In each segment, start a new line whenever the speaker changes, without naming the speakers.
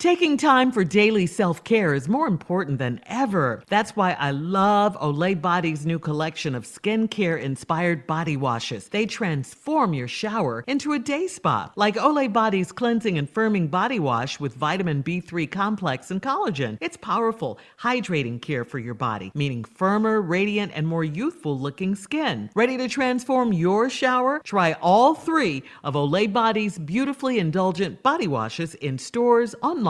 Taking time for daily self care is more important than ever. That's why I love Olay Body's new collection of skincare inspired body washes. They transform your shower into a day spa, like Olay Body's cleansing and firming body wash with vitamin B3 complex and collagen. It's powerful, hydrating care for your body, meaning firmer, radiant, and more youthful looking skin. Ready to transform your shower? Try all three of Olay Body's beautifully indulgent body washes in stores, online,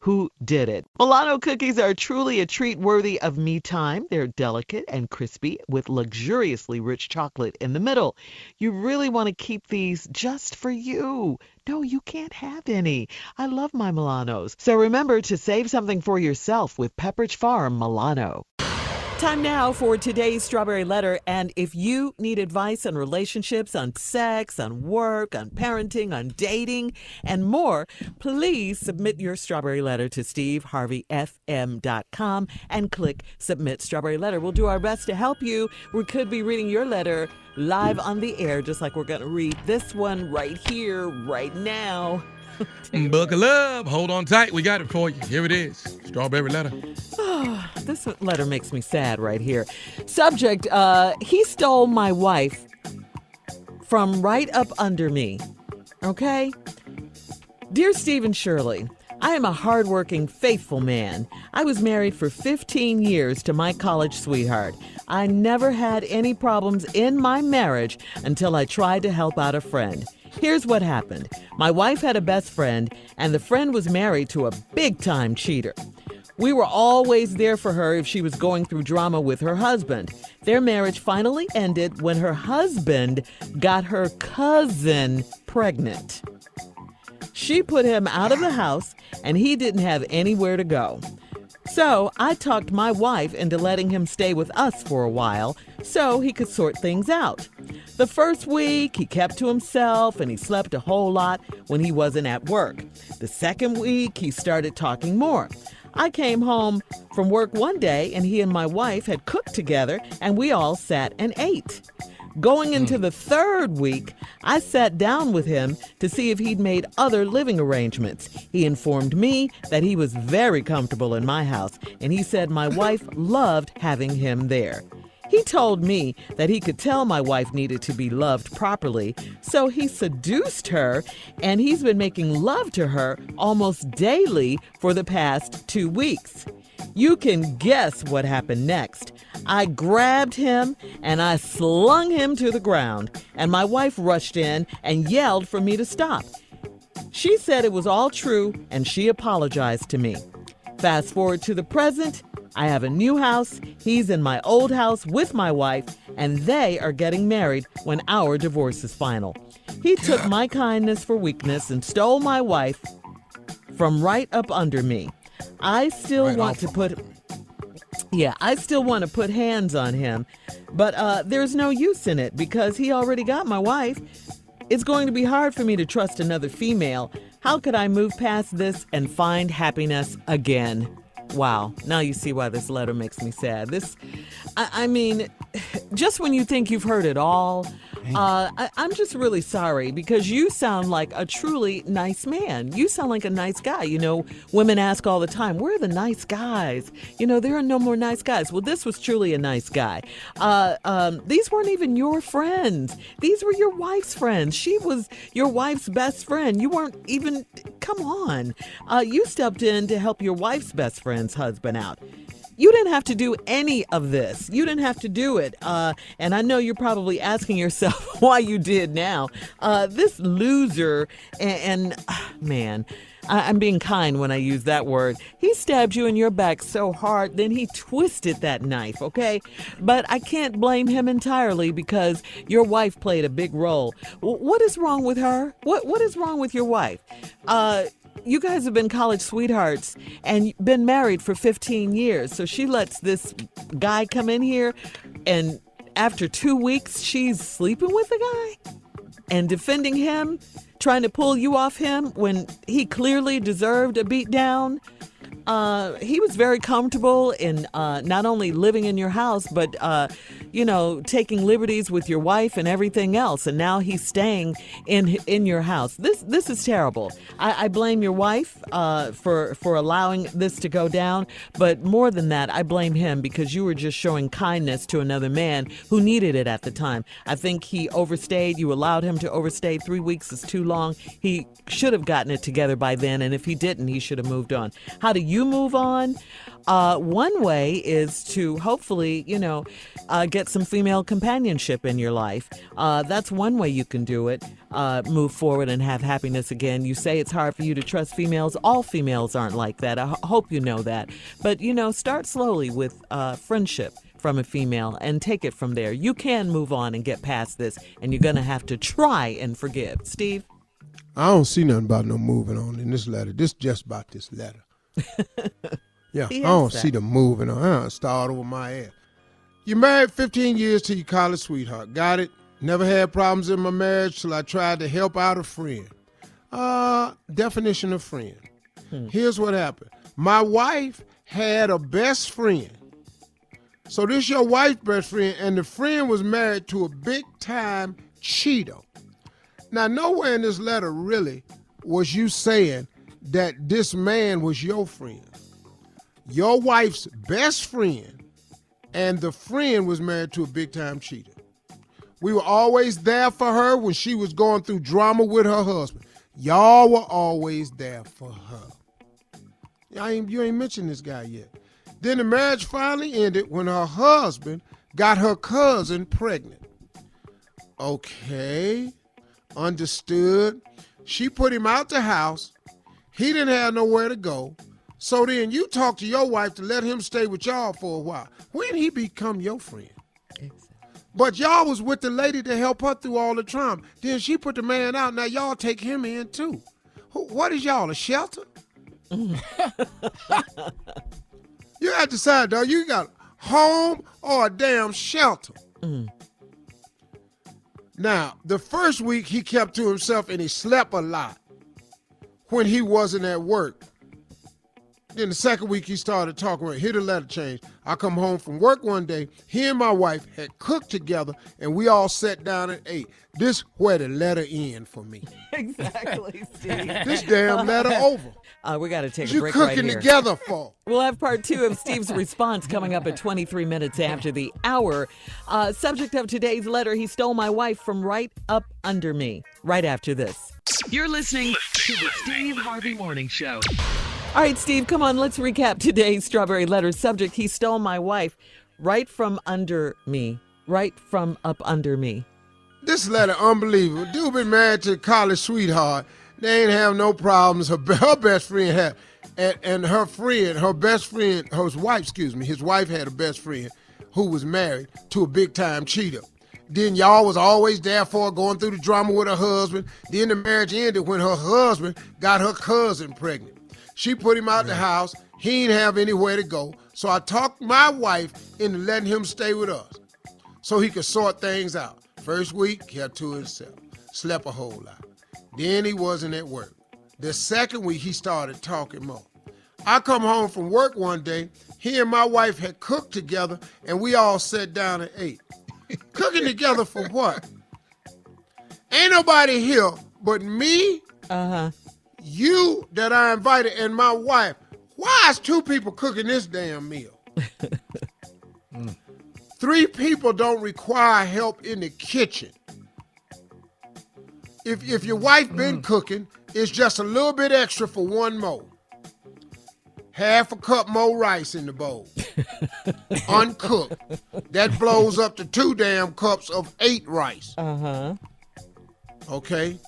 who did it. Milano cookies are truly a treat worthy of me time. They're delicate and crispy with luxuriously rich chocolate in the middle. You really want to keep these just for you. No, you can't have any. I love my Milanos. So remember to save something for yourself with Pepperidge Farm Milano. Time now for today's Strawberry Letter. And if you need advice on relationships, on sex, on work, on parenting, on dating, and more, please submit your Strawberry Letter to steveharveyfm.com and click Submit Strawberry Letter. We'll do our best to help you. We could be reading your letter live on the air, just like we're going to read this one right here, right now.
Buckle up. Hold on tight. We got it for you. Here it is. Strawberry letter.
Oh, this letter makes me sad right here. Subject uh, He stole my wife from right up under me. Okay? Dear Steve and Shirley, I am a hardworking, faithful man. I was married for 15 years to my college sweetheart. I never had any problems in my marriage until I tried to help out a friend. Here's what happened my wife had a best friend, and the friend was married to a big time cheater. We were always there for her if she was going through drama with her husband. Their marriage finally ended when her husband got her cousin pregnant. She put him out of the house, and he didn't have anywhere to go. So I talked my wife into letting him stay with us for a while so he could sort things out. The first week, he kept to himself and he slept a whole lot when he wasn't at work. The second week, he started talking more. I came home from work one day and he and my wife had cooked together and we all sat and ate. Going into hmm. the third week, I sat down with him to see if he'd made other living arrangements. He informed me that he was very comfortable in my house and he said my wife loved having him there. He told me that he could tell my wife needed to be loved properly, so he seduced her, and he's been making love to her almost daily for the past two weeks. You can guess what happened next. I grabbed him and I slung him to the ground, and my wife rushed in and yelled for me to stop. She said it was all true and she apologized to me. Fast forward to the present, I have a new house. He's in my old house with my wife, and they are getting married when our divorce is final. He took my kindness for weakness and stole my wife from right up under me. I still
Right
want to put yeah, I still want to put hands on him, but uh, there's no use in it because he already got my wife. It's going to be hard for me to trust another female. How could I move past this and find happiness again? Wow, now you see why this letter makes me sad. This, I, I mean, just when you think you've heard it all, uh, I, I'm just really sorry because you sound like a truly nice man. You sound like a nice guy. You know, women ask all the time, where are the nice guys? You know, there are no more nice guys. Well, this was truly a nice guy. Uh, um, these weren't even your friends, these were your wife's friends. She was your wife's best friend. You weren't even, come on. Uh, you stepped in to help your wife's best friend's husband out. You didn't have to do any of this. You didn't have to do it. Uh, and I know you're probably asking yourself why you did now. Uh, this loser, and, and ah, man, I, I'm being kind when I use that word. He stabbed you in your back so hard, then he twisted that knife, okay? But I can't blame him entirely because your wife played a big role. W- What is wrong with her? What What is wrong with your wife? Uh, you guys have been college sweethearts and been married for 15 years. So she lets this guy come in here, and after two weeks, she's sleeping with the guy and defending him, trying to pull you off him when he clearly deserved a beat down. Uh, he was very comfortable in uh, not only living in your house, but uh, you know, taking liberties with your wife and everything else. And now he's staying in in your house. This this is terrible. I, I blame your wife uh, for for allowing this to go down. But more than that, I blame him because you were just showing kindness to another man who needed it at the time. I think he overstayed. You allowed him to overstay. Three weeks is too long. He should have gotten it together by then. And if he didn't, he should have moved on. How do you move on? Uh, one way is to hopefully, you know, uh, get some female companionship in your life. Uh, that's one way you can do it. Uh, move forward and have happiness again. You say it's hard for you to trust females. All females aren't like that. I h- hope you know that. But, you know, start slowly with uh, friendship from a female and take it from there. You can move on and get past this, and you're going to have to try and forgive. Steve?
I don't see nothing about no moving on in this letter. This just about this letter. yeah, I don't
has
see the moving on. I start over my ass. You married 15 years to your college sweetheart. Got it? Never had problems in my marriage till I tried to help out a friend. Uh, definition of friend. Here's what happened. My wife had a best friend. So this your wife's best friend, and the friend was married to a big time cheater. Now, nowhere in this letter really was you saying that this man was your friend. Your wife's best friend and the friend was married to a big time cheater. We were always there for her when she was going through drama with her husband. Y'all were always there for her. I ain't, you ain't mentioned this guy yet. Then the marriage finally ended when her husband got her cousin pregnant. Okay, understood. She put him out the house. He didn't have nowhere to go. So then you talk to your wife to let him stay with y'all for a while. When he become your friend? But y'all was with the lady to help her through all the trauma. Then she put the man out. Now y'all take him in too. Who- What is y'all, a shelter? you have to decide, though. You got home or a damn shelter. Mm. Now, the first week he kept to himself and he slept a lot when he wasn't at work. Then the second week he started talking. Well, here the letter change. I come home from work one day. He and my wife had cooked together, and we all sat down and ate. This where the letter end for me.
Exactly, Steve.
This damn letter over.
Uh, we got to take
What
a
you
break right
cooking
here.
together for?
We'll have part two of Steve's response coming up at 23 minutes after the hour. Uh, subject of today's letter He stole my wife from right up under me. Right after this.
You're listening to the Steve Harvey Morning Show.
All right, Steve, come on. Let's recap today's strawberry letter subject. He stole my wife right from under me. Right from up under me.
This letter unbelievable. Dude been married to a college sweetheart. They ain't have no problems. Her, her best friend had, and, and her friend, her best friend, her wife, excuse me, his wife had a best friend who was married to a big time cheater. Then y'all was always there for her, going through the drama with her husband. Then the marriage ended when her husband got her cousin pregnant. She put him out the house. He didn't have anywhere to go. So I talked my wife into letting him stay with us so he could sort things out. First week, kept to himself, slept a whole lot. Then he wasn't at work. The second week, he started talking more. I come home from work one day. He and my wife had cooked together, and we all sat down and ate. Cooking together for what? Ain't nobody here but me,
Uh huh.
You that I invited, and my wife. Why is two people cooking this damn meal? Three people don't require help in the kitchen. If if your wife been cooking, it's just a little bit extra for one more. Half a cup more rice in the bowl. Uncooked. That blows up to two damn cups of eight rice.
Uh huh.
Okay?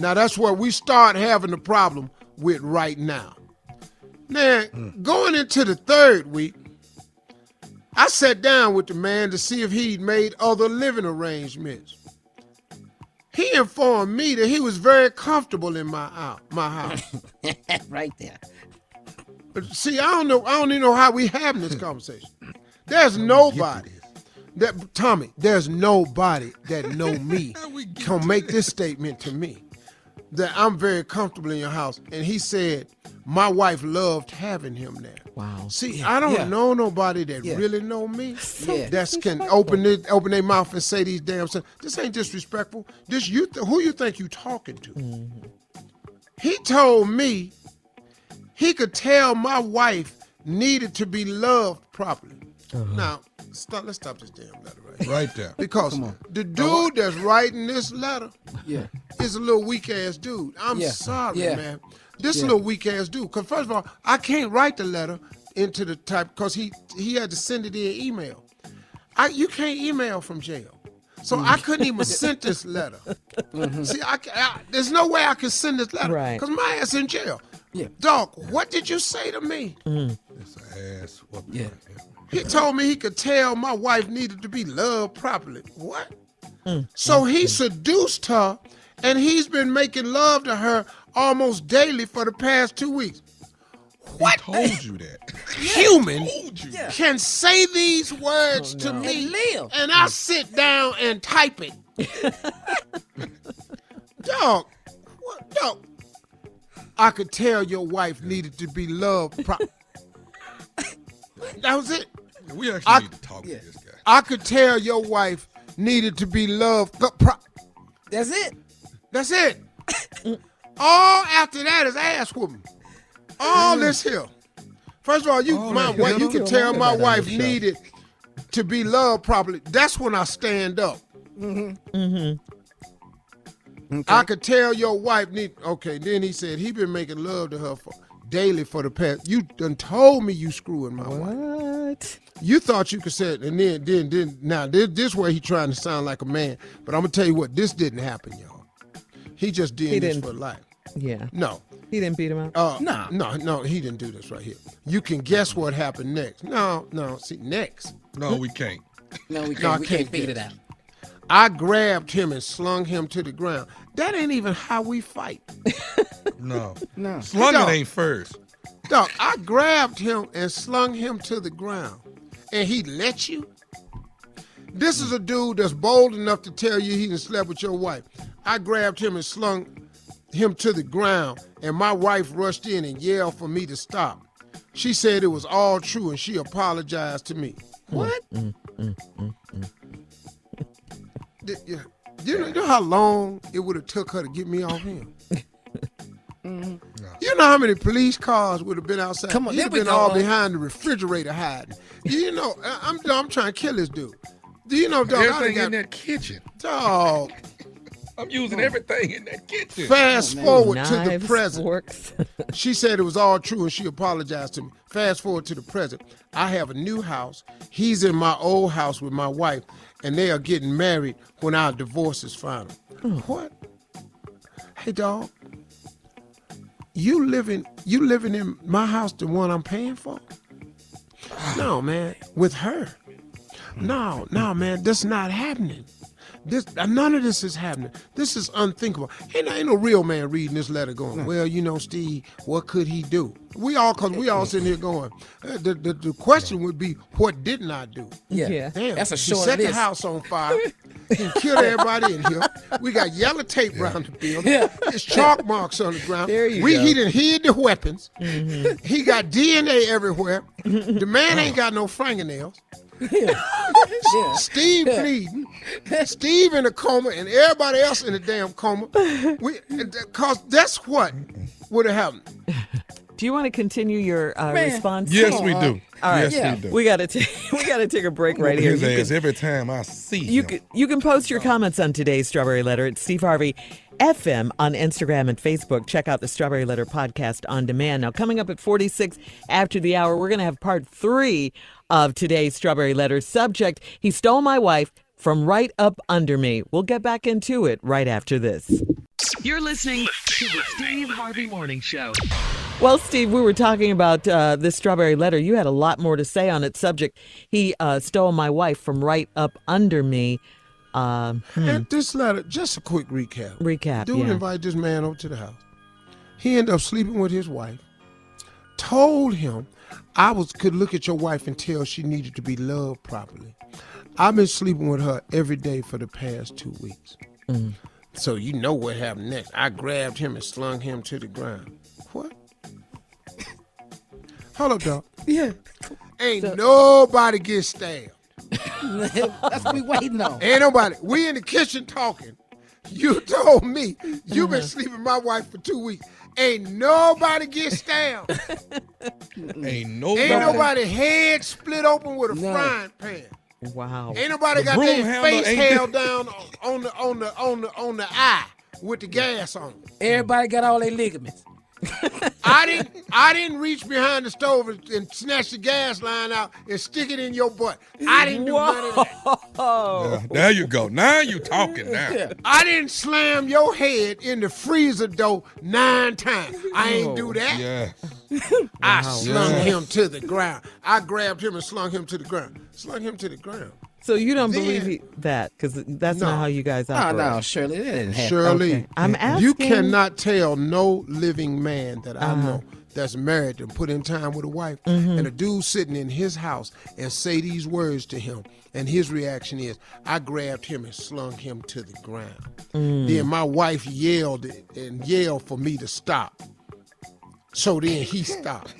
Now that's where we start having the problem with right now. Now, going into the third week, I sat down with the man to see if he'd made other living arrangements. He informed me that he was very comfortable in my house. My house.
right there.
See, I don't know. I don't even know how we having this conversation. There's nobody that Tommy. There's nobody that know me can make this statement to me that I'm very comfortable in your house. And he said my wife loved having him there.
Wow.
See, I don't
yeah.
know nobody that
Yeah.
really know me
Yeah.
that can open it, open their mouth and say these damn things. This ain't disrespectful. This you th- who you think you talking to? Mm-hmm. He told me he could tell my wife needed to be loved properly. Uh-huh. Now, stop, let's stop this damn letter right here.
Right there.
Because the dude that's writing this letter
Yeah.
is a little weak ass dude. I'm
Yeah.
sorry,
Yeah.
man. This
Yeah.
little weak ass dude. Cause first of all, I can't write the letter into the type because he he had to send it in email. I you can't email from jail. So I couldn't even send this letter. See, I, I- there's no way I can send this letter
Right.
because my ass in jail.
Yeah.
Dog, what did you say to me?
It's an ass whooping.
Yeah.
He told me he could tell my wife needed to be loved properly. What? Mm. So he seduced her, and he's been making love to her almost daily for the past two weeks.
What? told you that.
Human
told you.
can say these words to oh, me,
And live.
and I sit down and type it. dog, what, dog? I could tell your wife needed to be loved. Pro- that was it.
We actually
I-
need to talk
Yeah.
to this guy.
I could tell your wife needed to be loved. Pro- pro-
That's it.
That's it. all after that is ass whooping. All mm. this here. First of all, you
All
my
that
wife, you can tell my wife needed to be loved properly. That's when I stand up. Mm-hmm. Mm-hmm. I could tell your wife need. Okay, then he said he been making love to her for daily for the past. You done told me you screwing my wife.
What?
You thought you could say it, and then, then, then. Now this, this way he trying to sound like a man, but I'm gonna tell you what, this didn't happen, y'all. He just did
He
this
didn't-
for life.
Yeah.
No,
He didn't beat him up.
uh,
no.
no, no, he didn't do this right here. You can guess what happened next. No, no, see, next,
No, we can't.
No, we can't.
No,
we
can't
can't figure it out.
I grabbed him and slung him to the ground. That ain't even how we fight.
No.
No.
Slung
No.
it ain't first.
Dog, I grabbed him and slung him to the ground. And he let you? This is a dude that's bold enough to tell you he done slept with your wife. I grabbed him and slung him to the ground, and my wife rushed in and yelled for me to stop. She said it was all true and she apologized to me. What? Mm, mm, mm, Did- yeah. You know, you know how long it would have took her to get me off him? Mm-hmm. You know how many police cars would have been outside?
Come on,
He'd have been
go.
all behind the refrigerator hiding. You know, I- I'm I'm trying to kill this dude. Do you know, dog? I done
Everything in that kitchen.
dog.
I'm using everything in that kitchen.
Fast oh, forward to the
Knives,
present.
forks.
She said it was all true and she apologized to me. Fast forward to the present. I have a new house. He's in my old house with my wife, and they are getting married when our divorce is final. Oh. What? Hey, dog. You living you living in my house, the one I'm paying for? No, man. With her. No, no, man. That's not happening. This none of this is happening. This is unthinkable. Ain't, ain't no real man reading this letter going, well, you know, Steve, what could he do? We all, cause we all sitting here going. uh, the, the the question would be, what didn't I do?
Yeah.
Yeah.
Damn,
That's a
he
short
set the house on fire. He killed everybody in here. We got yellow tape around the building.
Yeah.
There's chalk marks on the ground.
There you
we,
go.
He done hid the weapons. He got DNA everywhere. The man ain't got no fingernails.
Yeah.
Steve pleading, Steve in a coma, and everybody else in a damn coma. We, cause that's what would have happened.
Do you want to continue your uh, response?
Yes, we do.
All right.
Yes,
Yeah.
we do.
We gotta take we gotta take a break right here.
His ass
can,
every time I see
you
him.
can you can post your comments on today's Strawberry Letter at Steve Harvey FM on Instagram and Facebook. Check out the Strawberry Letter podcast on demand. Now, coming up at 46 after the hour, we're going to have part three of today's Strawberry Letter subject. He stole my wife from right up under me. We'll get back into it right after this.
You're listening to the Steve Harvey Morning Show.
Well, Steve, we were talking about uh, this strawberry letter. You had a lot more to say on its subject. He uh, stole my wife from right up under me. Um, hmm,
And this letter, just a quick recap.
recap.
Dude
yeah.
invited this man over to the house. He ended up sleeping with his wife. Told him I was could look at your wife and tell she needed to be loved properly. I've been sleeping with her every day for the past two weeks.
Mm.
So you know what happened next. I grabbed him and slung him to the ground. What? Hold up, dog.
Yeah.
Ain't nobody get stabbed.
That's what we waiting on.
Ain't nobody. We in the kitchen talking. You told me you been sleeping my wife for two weeks. Ain't nobody get stabbed.
Ain't nobody.
Ain't nobody head split open with a
No.
frying pan.
Wow.
Ain't nobody
The
got their face held down on the on the on the on the eye with the gas on. it.
Everybody got all their ligaments.
I didn't I didn't reach behind the stove and, and snatch the gas line out and stick it in your butt. I didn't do none of that.
Oh.
Yeah, there you go. Now you talking now.
I didn't slam your head in the freezer door nine times. I ain't do oh, that.
Yeah.
I slung
Yeah.
him to the ground. I grabbed him and slung him to the ground. Slung him to the ground.
So you don't
Then-
believe he, that because that's
No.
not how you guys
Oh,
operate.
no, Shirley, that didn't happen.
Shirley,
Okay. I'm asking.
you cannot tell no living man that I
Uh-huh.
know that's married and put in time with a wife
Mm-hmm.
and a dude sitting in his house and say these words to him and his reaction is I grabbed him and slung him to the ground.
Mm.
Then my wife yelled and yelled for me to stop. So then he stopped.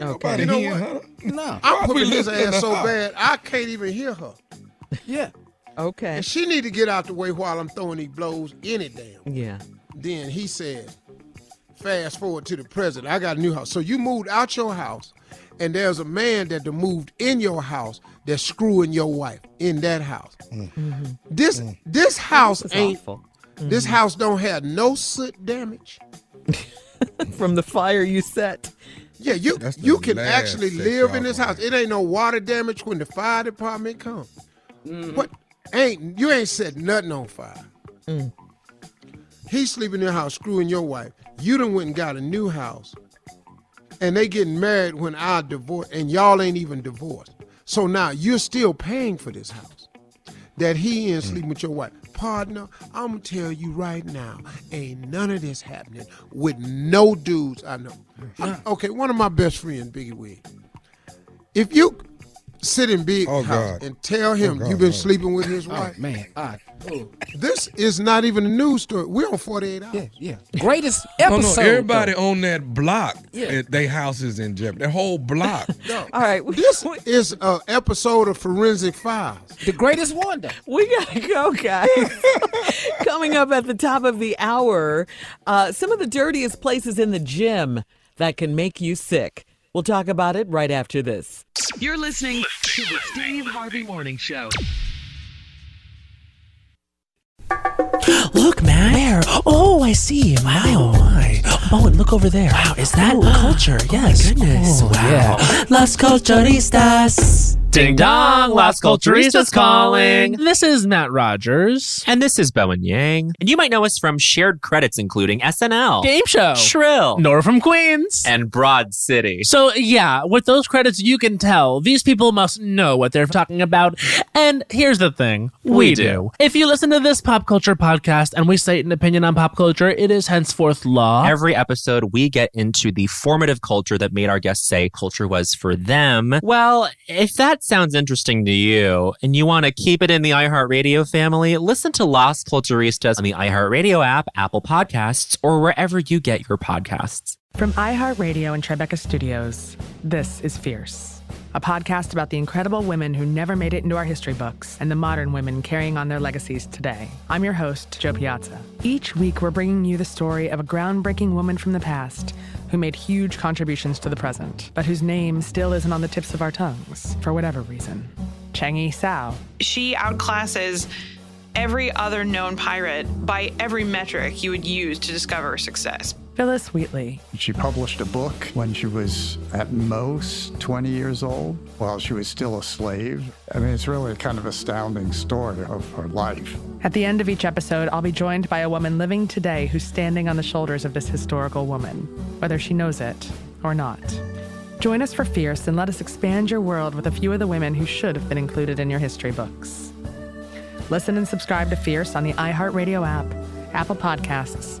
Nobody
You know
here,
what?
huh?
No.
I'm
we
putting his ass so bad I can't even hear her.
Yeah.
Okay.
And she need to get out the way while I'm throwing these blows any damn.
Yeah.
Then he said, fast forward to the present, I got a new house. So you moved out your house, and there's a man that moved in your house that's screwing your wife in that house. Mm. Mm-hmm. This mm. this house
It's
ain't
awful.
this mm-hmm. house don't have no soot damage.
From the fire you set.
Yeah, you
That's
you can actually live in this house. It ain't no water damage when the fire department come. Mm-hmm. What ain't you ain't set nothing on fire. He's sleeping in your house, screwing your wife. You done went and got a new house, and they getting married when I divorce, and y'all ain't even divorced. So now you're still paying for this house that he in sleeping with your wife. Partner, I'm gonna tell you right now, ain't none of this happening with no dudes I know. I- okay, one of my best friends, Biggie Wig. If you sit in Big
Oh,
house
God.
and tell him
God,
you've been
no.
sleeping with his
Oh,
wife,
man. Ah, oh.
this is not even a news story. We're on 48 hours.
Yeah, yeah. Greatest
Oh
episode.
no! Everybody
though.
on that block,
Yeah.
eh, they house is in jeopardy. That whole block.
All right. We,
This is an episode of Forensic Files.
The greatest wonder.
we gotta go, guys. Coming up at the top of the hour, uh, some of the dirtiest places in the gym that can make you sick. We'll talk about it right after this.
You're listening to the Steve Harvey Morning Show.
Look, man. Where? Oh, I see. Wow. Oh, my. Oh, and look over there. Wow, is that culture? Yes. Oh, goodness. Oh, wow.
yeah.
Las Culturistas.
Ding dong, Las Culturistas calling. This is Matt Rogers.
And this is Bowen Yang. And you might know us from shared credits including SNL,
Game show.
Shrill,
Nora from Queens.
and Broad City.
So, yeah, with those credits, you can tell these people must know what they're talking about. And here's the thing we,
We
do.
do.
If you listen to this pop culture podcast and we state an opinion on pop culture, it is henceforth law.
Every episode, we get into the formative culture that made our guests say culture was for them. Well, if that sounds interesting to you and you want to keep it in the iHeartRadio family, listen to Las Culturistas on the iHeartRadio app, Apple Podcasts, or wherever you get your podcasts.
From iHeartRadio and Tribeca Studios, this is Fierce, a podcast about the incredible women who never made it into our history books and the modern women carrying on their legacies today. I'm your host, Jo Piazza. Each week, we're bringing you the story of a groundbreaking woman from the past who made huge contributions to the present, but whose name still isn't on the tips of our tongues for whatever reason. Cheng I Sao.
she outclasses every other known pirate by every metric you would use to discover success.
Phillis Wheatley.
She published a book when she was at most 20 years old while she was still a slave. I mean, it's really a kind of astounding story of her life.
At the end of each episode, I'll be joined by a woman living today who's standing on the shoulders of this historical woman, whether she knows it or not. Join us for Fierce and let us expand your world with a few of the women who should have been included in your history books. Listen and subscribe to Fierce on the iHeartRadio app, Apple Podcasts,